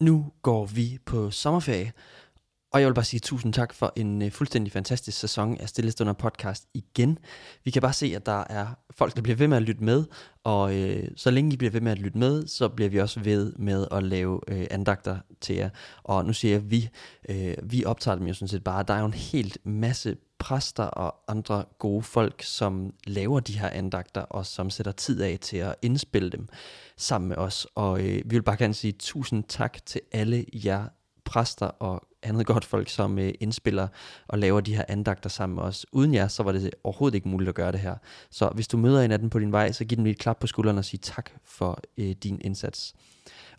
nu går vi på sommerferie, og jeg vil bare sige tusind tak for en øh, fuldstændig fantastisk sæson af Stillestunder podcast igen. Vi kan bare se, at der er folk, der bliver ved med at lytte med, og øh, så længe I bliver ved med at lytte med, så bliver vi også ved med at lave øh, andagter til jer. Og nu siger jeg vi, Øh, vi optager dem jo sådan set bare. Der er jo en helt masse præster og andre gode folk, som laver de her andagter, og som sætter tid af til at indspille dem sammen med os. Og øh, vi vil bare gerne sige tusind tak til alle jer præster og andet godt folk, som øh, indspiller og laver de her andagter sammen med os. Uden jer, så var det overhovedet ikke muligt at gøre det her. Så hvis du møder en af dem på din vej, så giv dem et klap på skulderen og sig tak for øh, din indsats.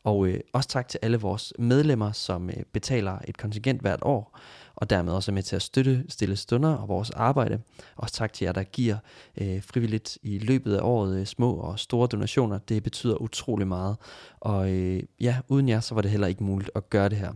Og øh, også tak til alle vores medlemmer, som øh, betaler et kontingent hvert år, og dermed også er med til at støtte Stille Stunder og vores arbejde. Også tak til jer, der giver øh, frivilligt i løbet af året øh, små og store donationer. Det betyder utrolig meget. Og øh, ja, uden jer, så var det heller ikke muligt at gøre det her.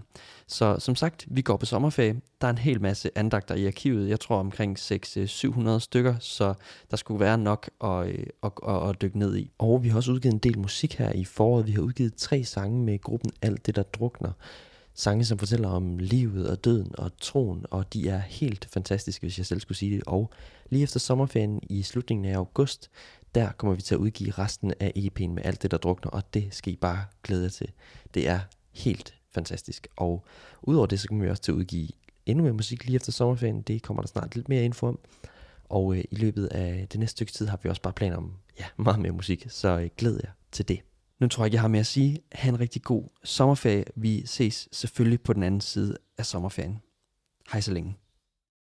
Så som sagt, vi går på sommerferie. Der er en hel masse andagter i arkivet. Jeg tror omkring 600-700 øh, stykker, så der skulle være nok at, øh, at, at, at dykke ned i. Og vi har også udgivet en del musik her i foråret. Vi har udgivet tre sange med gruppen Alt det, der drukner sange, som fortæller om livet og døden og troen, og de er helt fantastiske, hvis jeg selv skulle sige det. Og lige efter sommerferien i slutningen af august, der kommer vi til at udgive resten af EP'en med alt det, der drukner, og det skal I bare glæde jer til. Det er helt fantastisk. Og udover det, så kommer vi også til at udgive endnu mere musik lige efter sommerferien. Det kommer der snart lidt mere info om. Og øh, i løbet af det næste stykke tid har vi også bare planer om ja, meget mere musik, så øh, glæd jer til det. Nu tror jeg ikke, jeg har mere at sige. Ha' en rigtig god sommerferie. Vi ses selvfølgelig på den anden side af sommerferien. Hej så længe.